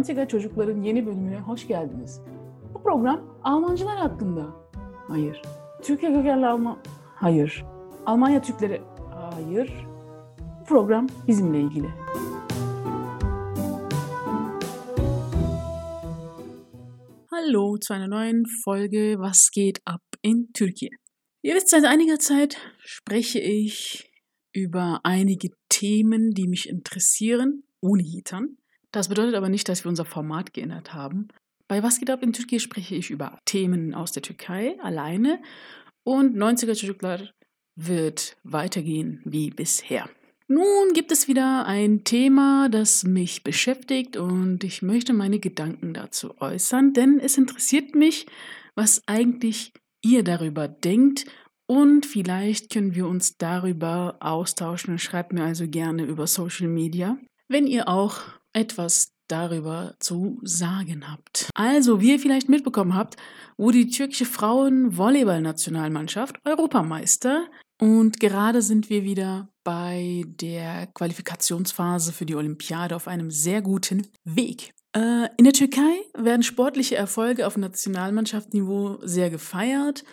Antika Çocukların yeni bölümüne hoş geldiniz. Bu program Almancılar hakkında. Hayır. Türkiye kökenli Alman... Hayır. Almanya Türkleri... Hayır. Bu program bizimle ilgili. Hallo zu einer neuen Folge Was geht ab in Türkei? Ihr wisst, seit einiger Zeit spreche ich über einige Themen, die mich interessieren, ohne Hitan. Das bedeutet aber nicht, dass wir unser Format geändert haben. Bei Was geht ab in Türkei spreche ich über Themen aus der Türkei alleine und 90er Çocuklar wird weitergehen wie bisher. Nun gibt es wieder ein Thema, das mich beschäftigt und ich möchte meine Gedanken dazu äußern, denn es interessiert mich, was eigentlich ihr darüber denkt und vielleicht können wir uns darüber austauschen. Schreibt mir also gerne über Social Media, wenn ihr auch etwas darüber zu sagen habt. Also, wie ihr vielleicht mitbekommen habt, wurde die türkische Frauen-Volleyball-Nationalmannschaft Europameister und gerade sind wir wieder bei der Qualifikationsphase für die Olympiade auf einem sehr guten Weg. Äh, in der Türkei werden sportliche Erfolge auf Nationalmannschaftsniveau sehr gefeiert.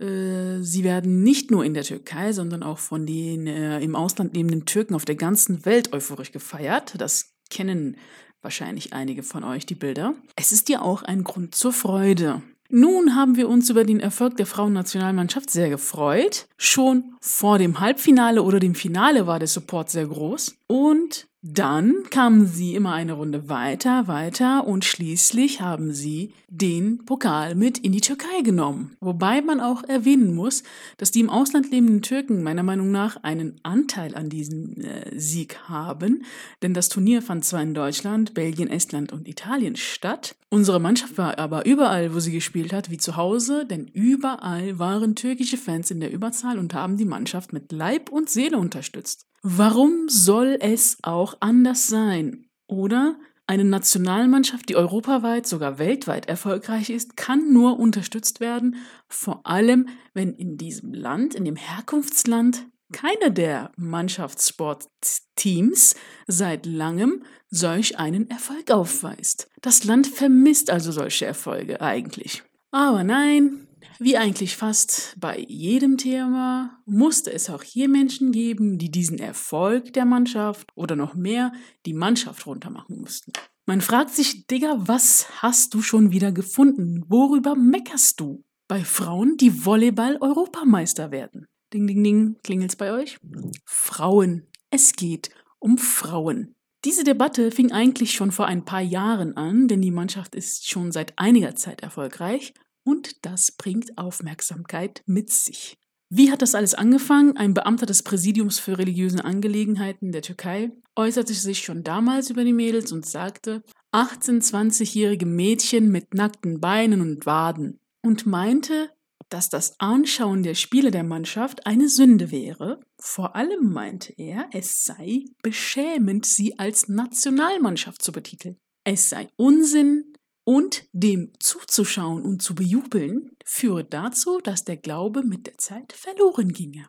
Äh, sie werden nicht nur in der Türkei, sondern auch von den äh, im Ausland lebenden Türken auf der ganzen Welt euphorisch gefeiert. Das kennen wahrscheinlich einige von euch, die Bilder. Es ist ja auch ein Grund zur Freude. Nun haben wir uns über den Erfolg der Frauennationalmannschaft sehr gefreut. Schon vor dem Halbfinale oder dem Finale war der Support sehr groß. Und dann kamen sie immer eine Runde weiter, weiter und schließlich haben sie den Pokal mit in die Türkei genommen. Wobei man auch erwähnen muss, dass die im Ausland lebenden Türken meiner Meinung nach einen Anteil an diesem äh, Sieg haben, denn das Turnier fand zwar in Deutschland, Belgien, Estland und Italien statt. Unsere Mannschaft war aber überall, wo sie gespielt hat, wie zu Hause, denn überall waren türkische Fans in der Überzahl und haben die Mannschaft mit Leib und Seele unterstützt. Warum soll es auch anders sein? Oder eine Nationalmannschaft, die europaweit, sogar weltweit erfolgreich ist, kann nur unterstützt werden, vor allem wenn in diesem Land, in dem Herkunftsland, keiner der Mannschaftssportteams seit langem solch einen Erfolg aufweist. Das Land vermisst also solche Erfolge eigentlich. Aber nein, wie eigentlich fast bei jedem Thema musste es auch hier Menschen geben, die diesen Erfolg der Mannschaft oder noch mehr die Mannschaft runtermachen mussten. Man fragt sich, Digga, was hast du schon wieder gefunden? Worüber meckerst du? Bei Frauen, die Volleyball-Europameister werden. Ding, ding, ding, klingelt's bei euch? Frauen. Es geht um Frauen. Diese Debatte fing eigentlich schon vor ein paar Jahren an, denn die Mannschaft ist schon seit einiger Zeit erfolgreich und das bringt Aufmerksamkeit mit sich. Wie hat das alles angefangen? Ein Beamter des Präsidiums für religiöse Angelegenheiten der Türkei äußerte sich schon damals über die Mädels und sagte, 18-, 20-jährige Mädchen mit nackten Beinen und Waden und meinte, dass das Anschauen der Spiele der Mannschaft eine Sünde wäre. Vor allem meinte er, es sei beschämend, sie als Nationalmannschaft zu betiteln. Es sei Unsinn, und dem zuzuschauen und zu bejubeln führe dazu, dass der Glaube mit der Zeit verloren ginge.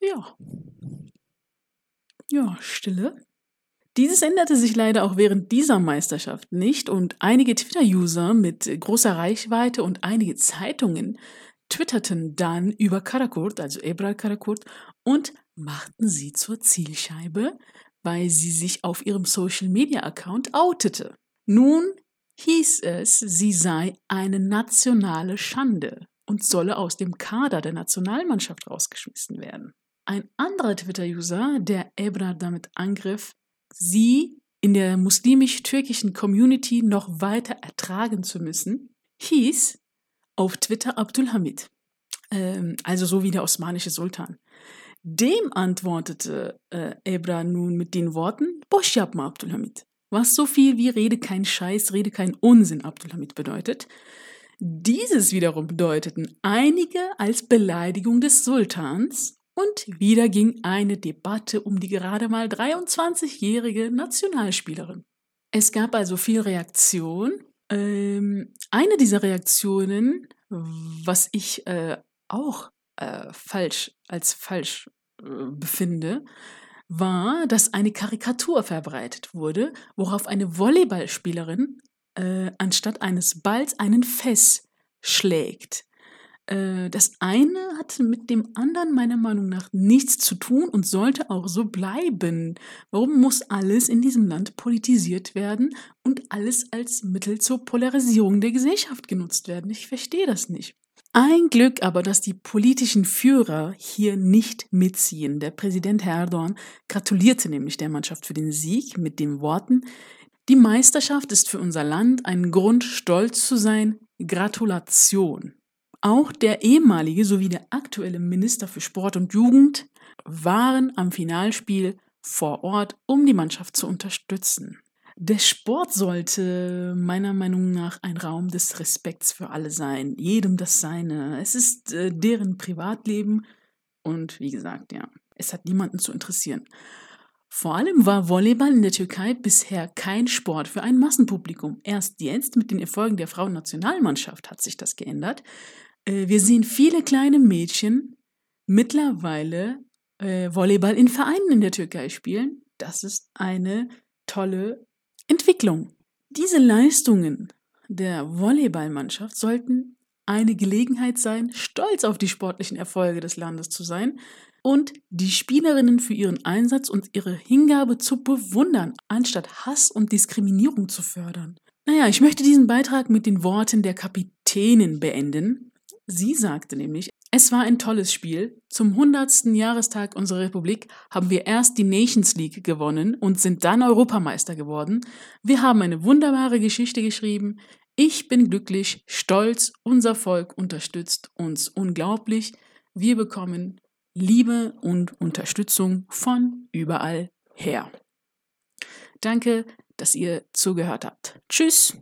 Ja. Ja, Stille. Dieses änderte sich leider auch während dieser Meisterschaft nicht und einige Twitter-User mit großer Reichweite und einige Zeitungen twitterten dann über Karakurt, also Ebral Karakurt, und machten sie zur Zielscheibe, weil sie sich auf ihrem Social-Media-Account outete. Nun hieß es, sie sei eine nationale Schande und solle aus dem Kader der Nationalmannschaft rausgeschmissen werden. Ein anderer Twitter-User, der Ebra damit angriff, sie in der muslimisch-türkischen Community noch weiter ertragen zu müssen, hieß auf Twitter Abdulhamid, ähm, also so wie der osmanische Sultan. Dem antwortete äh, Ebra nun mit den Worten, Boş yapma Abdulhamid was so viel wie Rede kein Scheiß, Rede kein Unsinn Abdulhamid bedeutet. Dieses wiederum bedeuteten einige als Beleidigung des Sultans und wieder ging eine Debatte um die gerade mal 23-jährige Nationalspielerin. Es gab also viel Reaktion. Ähm, eine dieser Reaktionen, was ich äh, auch äh, falsch als falsch äh, befinde, war, dass eine Karikatur verbreitet wurde, worauf eine Volleyballspielerin äh, anstatt eines Balls einen Fess schlägt. Äh, das eine hat mit dem anderen meiner Meinung nach nichts zu tun und sollte auch so bleiben. Warum muss alles in diesem Land politisiert werden und alles als Mittel zur Polarisierung der Gesellschaft genutzt werden? Ich verstehe das nicht. Ein Glück aber, dass die politischen Führer hier nicht mitziehen. Der Präsident Herr Erdogan gratulierte nämlich der Mannschaft für den Sieg mit den Worten, die Meisterschaft ist für unser Land ein Grund, stolz zu sein. Gratulation. Auch der ehemalige sowie der aktuelle Minister für Sport und Jugend waren am Finalspiel vor Ort, um die Mannschaft zu unterstützen. Der Sport sollte meiner Meinung nach ein Raum des Respekts für alle sein, jedem das Seine. Es ist äh, deren Privatleben und wie gesagt, ja, es hat niemanden zu interessieren. Vor allem war Volleyball in der Türkei bisher kein Sport für ein Massenpublikum. Erst jetzt mit den Erfolgen der Frauennationalmannschaft hat sich das geändert. Äh, wir sehen viele kleine Mädchen mittlerweile äh, Volleyball in Vereinen in der Türkei spielen. Das ist eine tolle Entwicklung. Diese Leistungen der Volleyballmannschaft sollten eine Gelegenheit sein, stolz auf die sportlichen Erfolge des Landes zu sein und die Spielerinnen für ihren Einsatz und ihre Hingabe zu bewundern, anstatt Hass und Diskriminierung zu fördern. Naja, ich möchte diesen Beitrag mit den Worten der Kapitänin beenden. Sie sagte nämlich, es war ein tolles Spiel. Zum 100. Jahrestag unserer Republik haben wir erst die Nations League gewonnen und sind dann Europameister geworden. Wir haben eine wunderbare Geschichte geschrieben. Ich bin glücklich, stolz, unser Volk unterstützt uns unglaublich. Wir bekommen Liebe und Unterstützung von überall her. Danke, dass ihr zugehört habt. Tschüss.